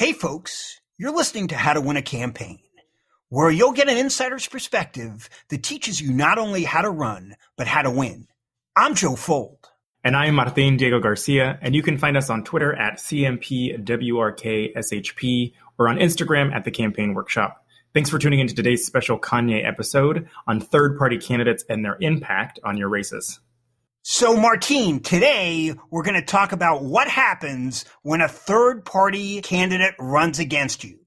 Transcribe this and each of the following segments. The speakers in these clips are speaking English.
Hey, folks, you're listening to How to Win a Campaign, where you'll get an insider's perspective that teaches you not only how to run, but how to win. I'm Joe Fuld. And I'm Martin Diego Garcia, and you can find us on Twitter at CMPWRKSHP or on Instagram at The Campaign Workshop. Thanks for tuning in to today's special Kanye episode on third party candidates and their impact on your races. So, Martine, today we're going to talk about what happens when a third party candidate runs against you.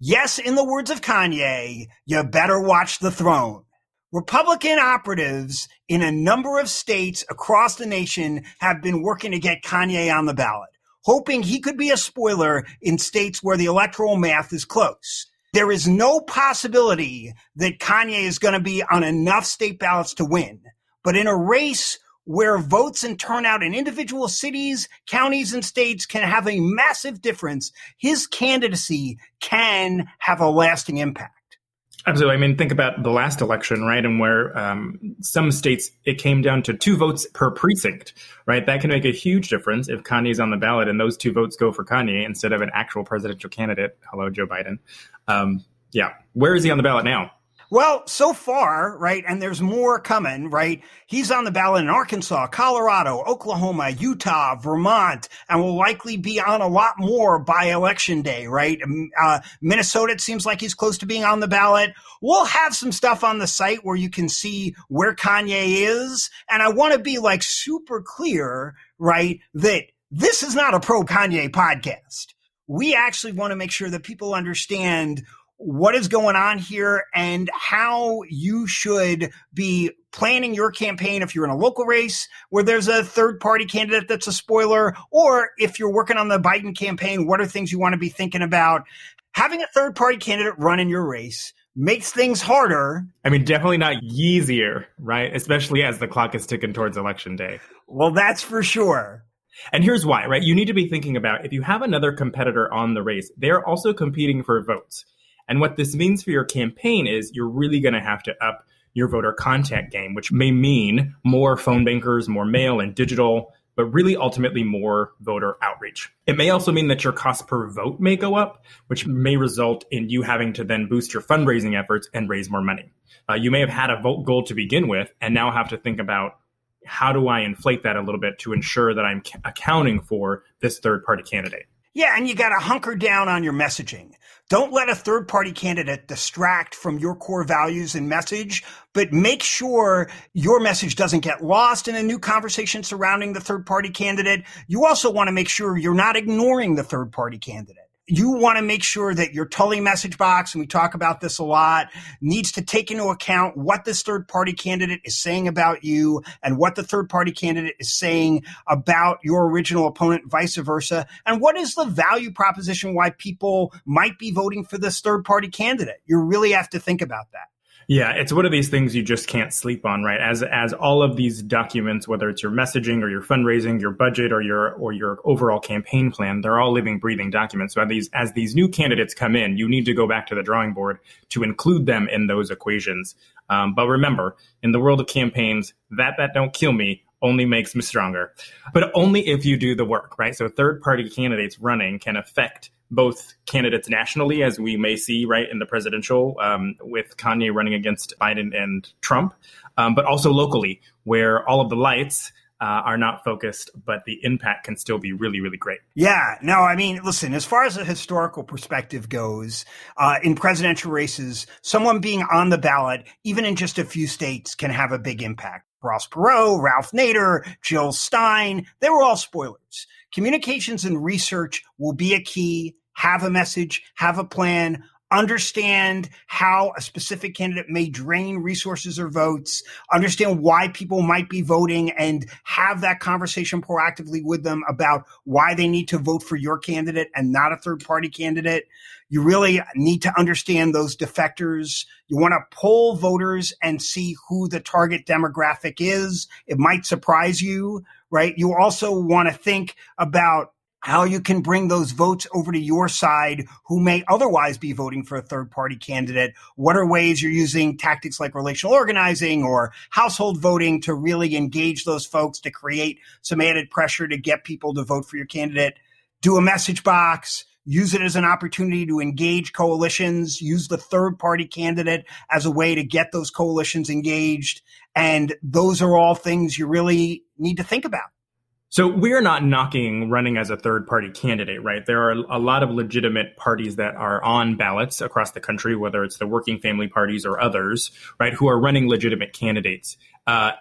Yes, in the words of Kanye, you better watch the throne. Republican operatives in a number of states across the nation have been working to get Kanye on the ballot, hoping he could be a spoiler in states where the electoral math is close. There is no possibility that Kanye is going to be on enough state ballots to win. But in a race where votes and turnout in individual cities, counties, and states can have a massive difference, his candidacy can have a lasting impact. Absolutely. I mean, think about the last election, right? And where um, some states it came down to two votes per precinct, right? That can make a huge difference if Kanye's on the ballot and those two votes go for Kanye instead of an actual presidential candidate. Hello, Joe Biden. Um, yeah. Where is he on the ballot now? Well, so far, right, and there's more coming, right? He's on the ballot in Arkansas, Colorado, Oklahoma, Utah, Vermont, and will likely be on a lot more by election day, right? Uh, Minnesota, it seems like he's close to being on the ballot. We'll have some stuff on the site where you can see where Kanye is. And I want to be like super clear, right, that this is not a pro Kanye podcast. We actually want to make sure that people understand what is going on here and how you should be planning your campaign if you're in a local race where there's a third party candidate that's a spoiler, or if you're working on the Biden campaign, what are things you want to be thinking about? Having a third party candidate run in your race makes things harder. I mean, definitely not easier, right? Especially as the clock is ticking towards election day. Well, that's for sure. And here's why, right? You need to be thinking about if you have another competitor on the race, they're also competing for votes. And what this means for your campaign is you're really going to have to up your voter contact game, which may mean more phone bankers, more mail and digital, but really ultimately more voter outreach. It may also mean that your cost per vote may go up, which may result in you having to then boost your fundraising efforts and raise more money. Uh, you may have had a vote goal to begin with and now have to think about how do I inflate that a little bit to ensure that I'm accounting for this third party candidate. Yeah, and you got to hunker down on your messaging. Don't let a third party candidate distract from your core values and message, but make sure your message doesn't get lost in a new conversation surrounding the third party candidate. You also want to make sure you're not ignoring the third party candidate you want to make sure that your Tully message box, and we talk about this a lot, needs to take into account what this third party candidate is saying about you and what the third party candidate is saying about your original opponent, vice versa. And what is the value proposition why people might be voting for this third party candidate? You really have to think about that. Yeah, it's one of these things you just can't sleep on, right? As as all of these documents, whether it's your messaging or your fundraising, your budget or your or your overall campaign plan, they're all living, breathing documents. So as these as these new candidates come in, you need to go back to the drawing board to include them in those equations. Um, but remember, in the world of campaigns, that that don't kill me only makes me stronger. But only if you do the work, right? So third party candidates running can affect both candidates nationally, as we may see right in the presidential, um, with Kanye running against Biden and Trump, um, but also locally, where all of the lights uh, are not focused, but the impact can still be really, really great. Yeah. No, I mean, listen, as far as a historical perspective goes, uh, in presidential races, someone being on the ballot, even in just a few states, can have a big impact. Ross Perot, Ralph Nader, Jill Stein, they were all spoilers. Communications and research will be a key. Have a message, have a plan, understand how a specific candidate may drain resources or votes, understand why people might be voting, and have that conversation proactively with them about why they need to vote for your candidate and not a third party candidate. You really need to understand those defectors. You want to poll voters and see who the target demographic is. It might surprise you right? You also want to think about how you can bring those votes over to your side who may otherwise be voting for a third party candidate. What are ways you're using tactics like relational organizing or household voting to really engage those folks to create some added pressure to get people to vote for your candidate? Do a message box, use it as an opportunity to engage coalitions, use the third party candidate as a way to get those coalitions engaged. And those are all things you really need to think about. So we're not knocking running as a third party candidate, right? There are a lot of legitimate parties that are on ballots across the country, whether it's the working family parties or others, right, who are running legitimate candidates. Uh,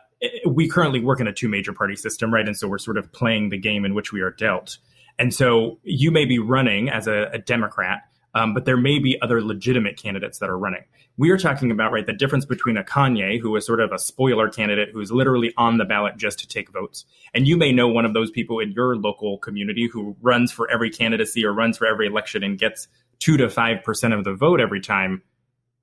we currently work in a two major party system, right? And so we're sort of playing the game in which we are dealt. And so you may be running as a, a Democrat, um, but there may be other legitimate candidates that are running. We are talking about, right, the difference between a Kanye, who is sort of a spoiler candidate who is literally on the ballot just to take votes. And you may know one of those people in your local community who runs for every candidacy or runs for every election and gets two to 5% of the vote every time.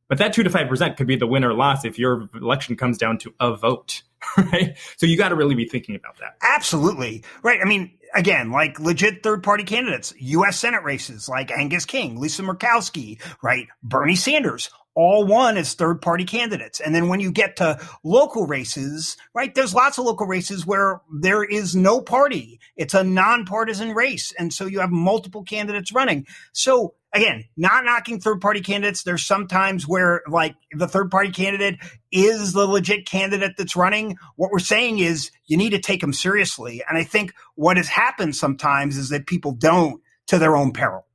But that two to 5% could be the win or loss if your election comes down to a vote, right? So you got to really be thinking about that. Absolutely. Right. I mean, again, like legit third party candidates, U.S. Senate races like Angus King, Lisa Murkowski, right? Bernie Sanders, all won as third party candidates. And then when you get to local races, right, there's lots of local races where there is no party. It's a nonpartisan race. And so you have multiple candidates running. So again, not knocking third party candidates. There's sometimes where like the third party candidate is the legit candidate that's running. What we're saying is you need to take them seriously. And I think what has happened sometimes is that people don't to their own peril.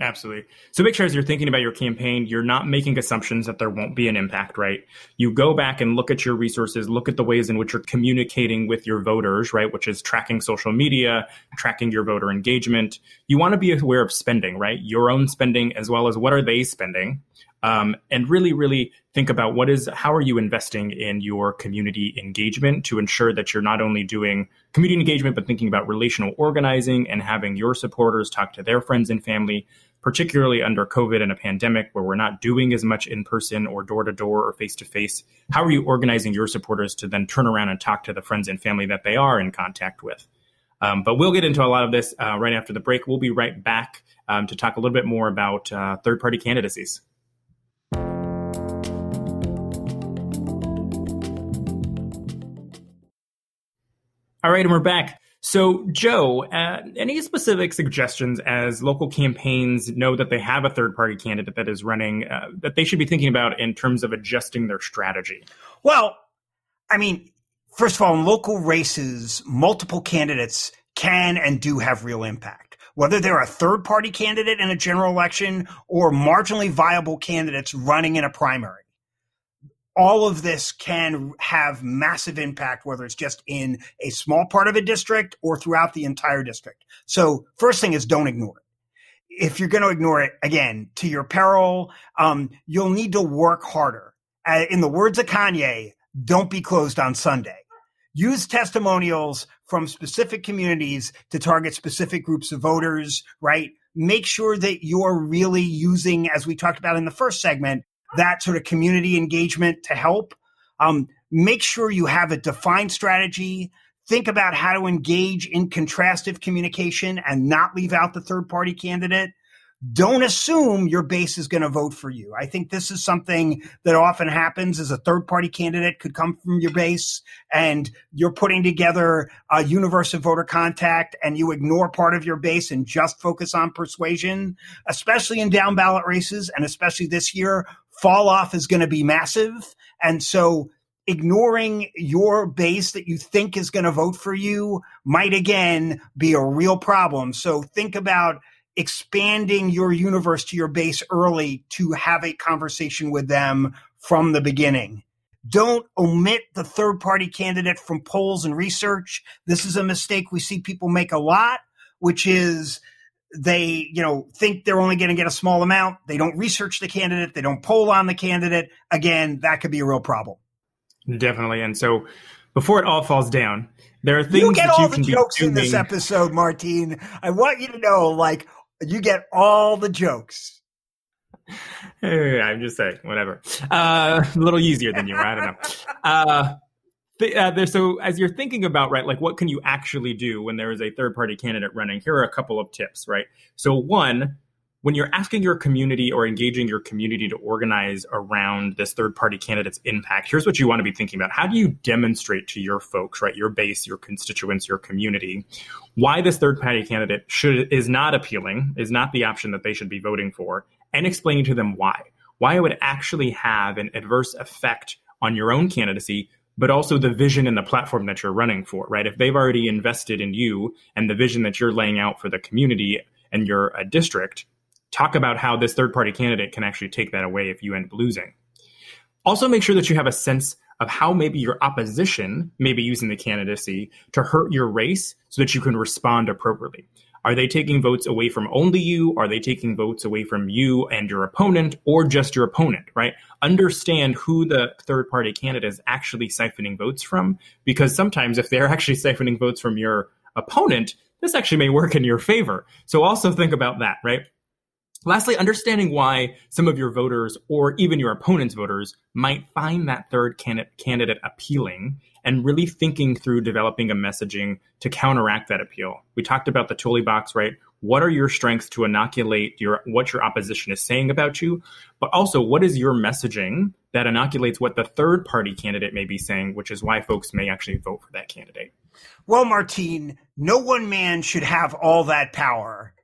Absolutely. So make sure as you're thinking about your campaign, you're not making assumptions that there won't be an impact, right? You go back and look at your resources, look at the ways in which you're communicating with your voters, right? Which is tracking social media, tracking your voter engagement. You want to be aware of spending, right? Your own spending as well as what are they spending? Um, and really, really think about what is, how are you investing in your community engagement to ensure that you're not only doing community engagement, but thinking about relational organizing and having your supporters talk to their friends and family particularly under COVID and a pandemic where we're not doing as much in person or door to door or face to face? How are you organizing your supporters to then turn around and talk to the friends and family that they are in contact with? Um, but we'll get into a lot of this uh, right after the break. We'll be right back um, to talk a little bit more about uh, third party candidacies. All right, and we're back. So, Joe, uh, any specific suggestions as local campaigns know that they have a third party candidate that is running uh, that they should be thinking about in terms of adjusting their strategy? Well, I mean, first of all, in local races, multiple candidates can and do have real impact. Whether they're a third party candidate in a general election or marginally viable candidates running in a primary all of this can have massive impact, whether it's just in a small part of a district or throughout the entire district. So first thing is don't ignore it. If you're going to ignore it, again, to your peril, um, you'll need to work harder. Uh, in the words of Kanye, don't be closed on Sunday. Use testimonials from specific communities to target specific groups of voters, right? Make sure that you're really using, as we talked about in the first segment, that sort of community engagement to help. Um, make sure you have a defined strategy. Think about how to engage in contrastive communication and not leave out the third party candidate don't assume your base is going to vote for you. I think this is something that often happens is a third party candidate could come from your base and you're putting together a universe of voter contact and you ignore part of your base and just focus on persuasion, especially in down ballot races and especially this year, fall off is going to be massive. And so ignoring your base that you think is going to vote for you might again be a real problem. So think about expanding your universe to your base early to have a conversation with them from the beginning. Don't omit the third party candidate from polls and research. This is a mistake we see people make a lot, which is they, you know, think they're only going to get a small amount. They don't research the candidate. They don't poll on the candidate. Again, that could be a real problem. Definitely. And so before it all falls down, there are things you get all you the jokes in this episode, Martine. I want you to know, like, you get all the jokes. I'm just saying, whatever. Uh, a little easier than you, I don't know. Uh, uh, so as you're thinking about right like what can you actually do when there is a third party candidate running here are a couple of tips right so one when you're asking your community or engaging your community to organize around this third party candidate's impact, here's what you want to be thinking about. How do you demonstrate to your folks, right, your base, your constituents, your community, why this third party candidate should is not appealing, is not the option that they should be voting for, and explaining to them why. Why it would actually have an adverse effect on your own candidacy, but also the vision and the platform that you're running for, right? If they've already invested in you and the vision that you're laying out for the community and your uh, district, talk about how this third party candidate can actually take that away if you end up losing. Also, make sure that you have a sense of how maybe your opposition may be using the candidacy to hurt your race so that you can respond appropriately. Are they taking votes away from only you? Are they taking votes away from you and your opponent or just your opponent, right? Understand who the third party candidate is actually siphoning votes from, because sometimes if they're actually siphoning votes from your opponent, this actually may work in your favor. So also think about that, right? Lastly, understanding why some of your voters or even your opponent's voters might find that third candidate appealing and really thinking through developing a messaging to counteract that appeal. We talked about the Tully box, right? What are your strengths to inoculate your what your opposition is saying about you, but also what is your messaging that inoculates what the third party candidate may be saying, which is why folks may actually vote for that candidate. Well, Martine, no one man should have all that power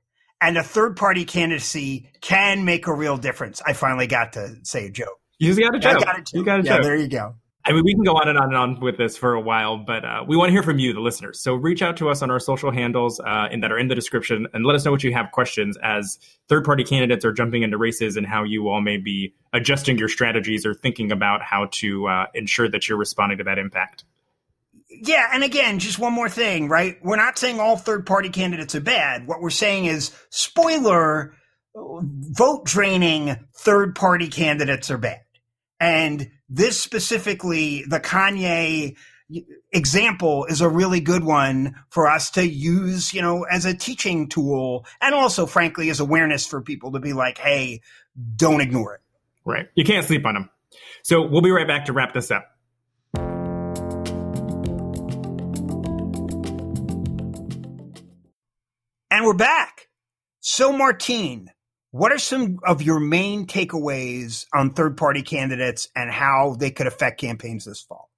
and a third party candidacy can make a real difference. I finally got to say a joke. You got a joke. I got a joke. You got a yeah, joke. There you go. I mean, we can go on and on and on with this for a while, but uh, we want to hear from you, the listeners. So reach out to us on our social handles uh, in, that are in the description and let us know what you have questions as third party candidates are jumping into races and how you all may be adjusting your strategies or thinking about how to uh, ensure that you're responding to that impact. Yeah, and again, just one more thing, right? We're not saying all third party candidates are bad. What we're saying is, spoiler, vote draining third party candidates are bad. And this specifically, the Kanye example is a really good one for us to use, you know, as a teaching tool and also, frankly, as awareness for people to be like, hey, don't ignore it. Right. You can't sleep on them. So we'll be right back to wrap this up. And we're back. So, Martine, what are some of your main takeaways on third party candidates and how they could affect campaigns this fall?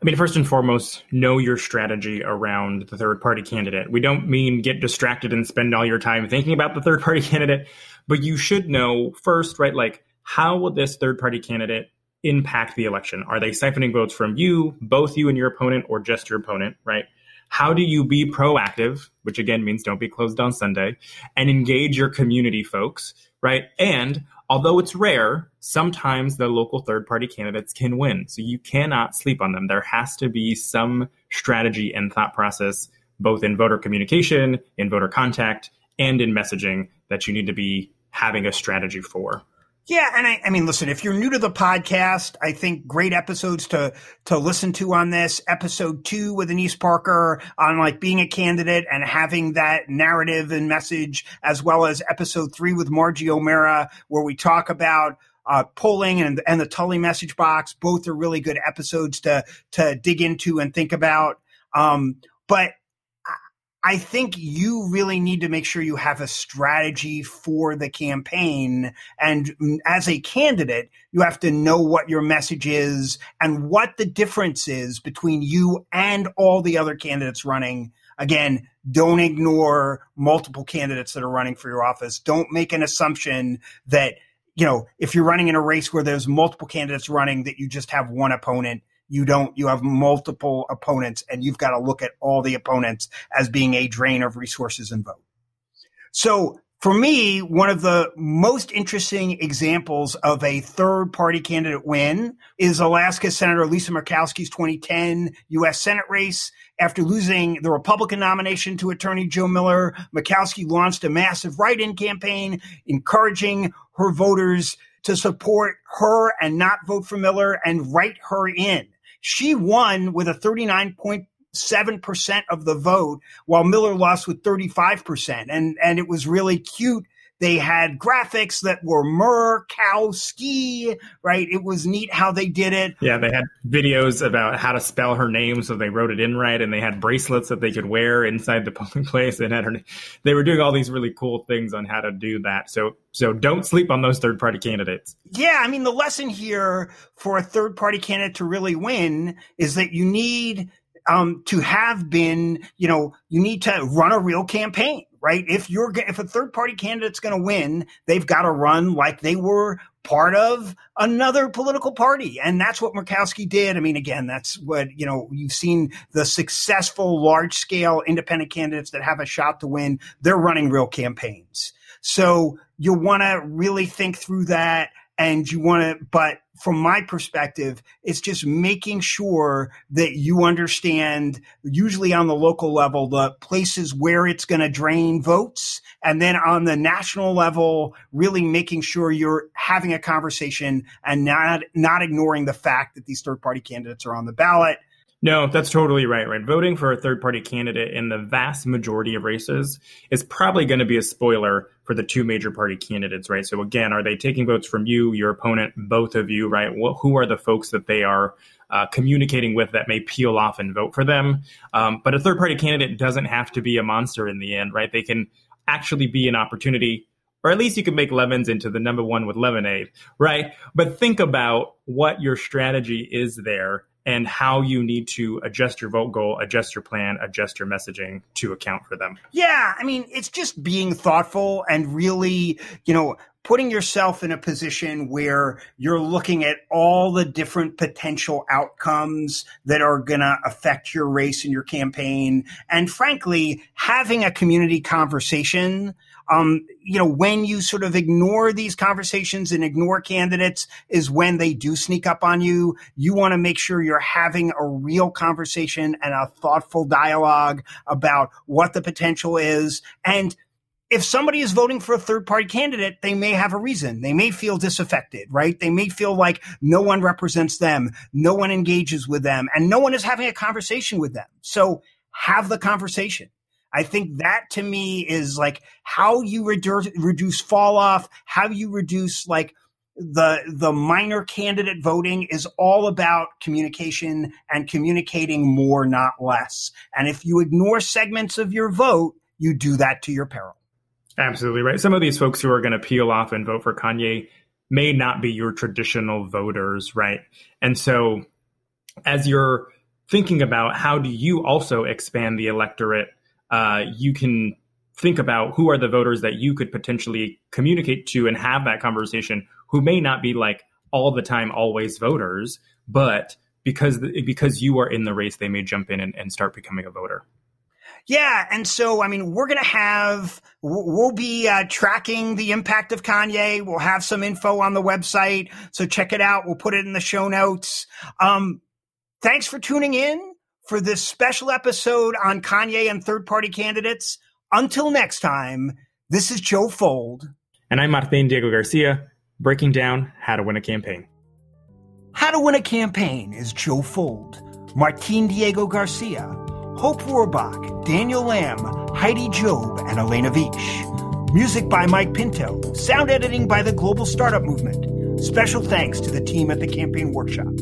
I mean, first and foremost, know your strategy around the third party candidate. We don't mean get distracted and spend all your time thinking about the third party candidate, but you should know first, right? Like, how will this third party candidate impact the election? Are they siphoning votes from you, both you and your opponent, or just your opponent, right? How do you be proactive, which again means don't be closed on Sunday, and engage your community folks, right? And although it's rare, sometimes the local third party candidates can win. So you cannot sleep on them. There has to be some strategy and thought process, both in voter communication, in voter contact, and in messaging that you need to be having a strategy for. Yeah, and I, I mean, listen, if you're new to the podcast, I think great episodes to to listen to on this. Episode two with Annise Parker on like being a candidate and having that narrative and message, as well as episode three with Margie Omero, where we talk about uh, polling and and the Tully message box. Both are really good episodes to to dig into and think about. Um, but I think you really need to make sure you have a strategy for the campaign. And as a candidate, you have to know what your message is and what the difference is between you and all the other candidates running. Again, don't ignore multiple candidates that are running for your office. Don't make an assumption that, you know, if you're running in a race where there's multiple candidates running, that you just have one opponent you don't you have multiple opponents and you've got to look at all the opponents as being a drain of resources and vote so for me, one of the most interesting examples of a third party candidate win is Alaska Senator Lisa Murkowski's 2010 U.S. Senate race. After losing the Republican nomination to Attorney Joe Miller, Murkowski launched a massive write in campaign encouraging her voters to support her and not vote for Miller and write her in. She won with a 39.7% of the vote, while Miller lost with 35%. And, and it was really cute They had graphics that were Murkowski, right? It was neat how they did it. Yeah, they had videos about how to spell her name, so they wrote it in right, and they had bracelets that they could wear inside the polling place. And had her, they were doing all these really cool things on how to do that. So, so don't sleep on those third party candidates. Yeah, I mean, the lesson here for a third party candidate to really win is that you need um, to have been, you know, you need to run a real campaign, right? If you're, if a third party candidate's going to win, they've got to run like they were part of another political party. And that's what Murkowski did. I mean, again, that's what, you know, you've seen the successful large scale independent candidates that have a shot to win. They're running real campaigns. So you want to really think through that and you want to, but from my perspective, it's just making sure that you understand, usually on the local level, the places where it's going to drain votes. And then on the national level, really making sure you're having a conversation and not, not ignoring the fact that these third party candidates are on the ballot. No, that's totally right. Right. Voting for a third party candidate in the vast majority of races is probably going to be a spoiler for the two major party candidates, right? So again, are they taking votes from you, your opponent, both of you, right? Who are the folks that they are uh, communicating with that may peel off and vote for them? Um, but a third party candidate doesn't have to be a monster in the end, right? They can actually be an opportunity or at least you can make lemons into the number one with lemonade, right? But think about what your strategy is there and how you need to adjust your vote goal, adjust your plan, adjust your messaging to account for them. Yeah, I mean, it's just being thoughtful and really, you know, putting yourself in a position where you're looking at all the different potential outcomes that are going to affect your race and your campaign. And frankly, having a community conversation um, you know, when you sort of ignore these conversations and ignore candidates is when they do sneak up on you. You want to make sure you're having a real conversation and a thoughtful dialogue about what the potential is. And if somebody is voting for a third party candidate, they may have a reason. They may feel disaffected, right? They may feel like no one represents them, no one engages with them, and no one is having a conversation with them. So have the conversation I think that to me is like how you reduce, reduce fall off, how you reduce like the the minor candidate voting is all about communication and communicating more not less. And if you ignore segments of your vote, you do that to your peril. Absolutely right. Some of these folks who are going to peel off and vote for Kanye may not be your traditional voters, right? And so as you're thinking about how do you also expand the electorate uh, you can think about who are the voters that you could potentially communicate to and have that conversation who may not be like all the time always voters but because because you are in the race they may jump in and, and start becoming a voter yeah, and so I mean, we're gonna have we'll be uh, tracking the impact of Kanye. We'll have some info on the website, so check it out. We'll put it in the show notes. Um, thanks for tuning in for this special episode on Kanye and third party candidates. Until next time, this is Joe Fuld. And I'm Martin Diego Garcia, breaking down how to win a campaign. How to Win a Campaign is Joe Fuld, Martin Diego Garcia, Hope Rohrbach, Daniel Lamb, Heidi Job, and Elena Visch. Music by Mike Pinto. Sound editing by the Global Startup Movement. Special thanks to the team at the Campaign Workshop.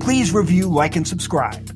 Please review, like, and subscribe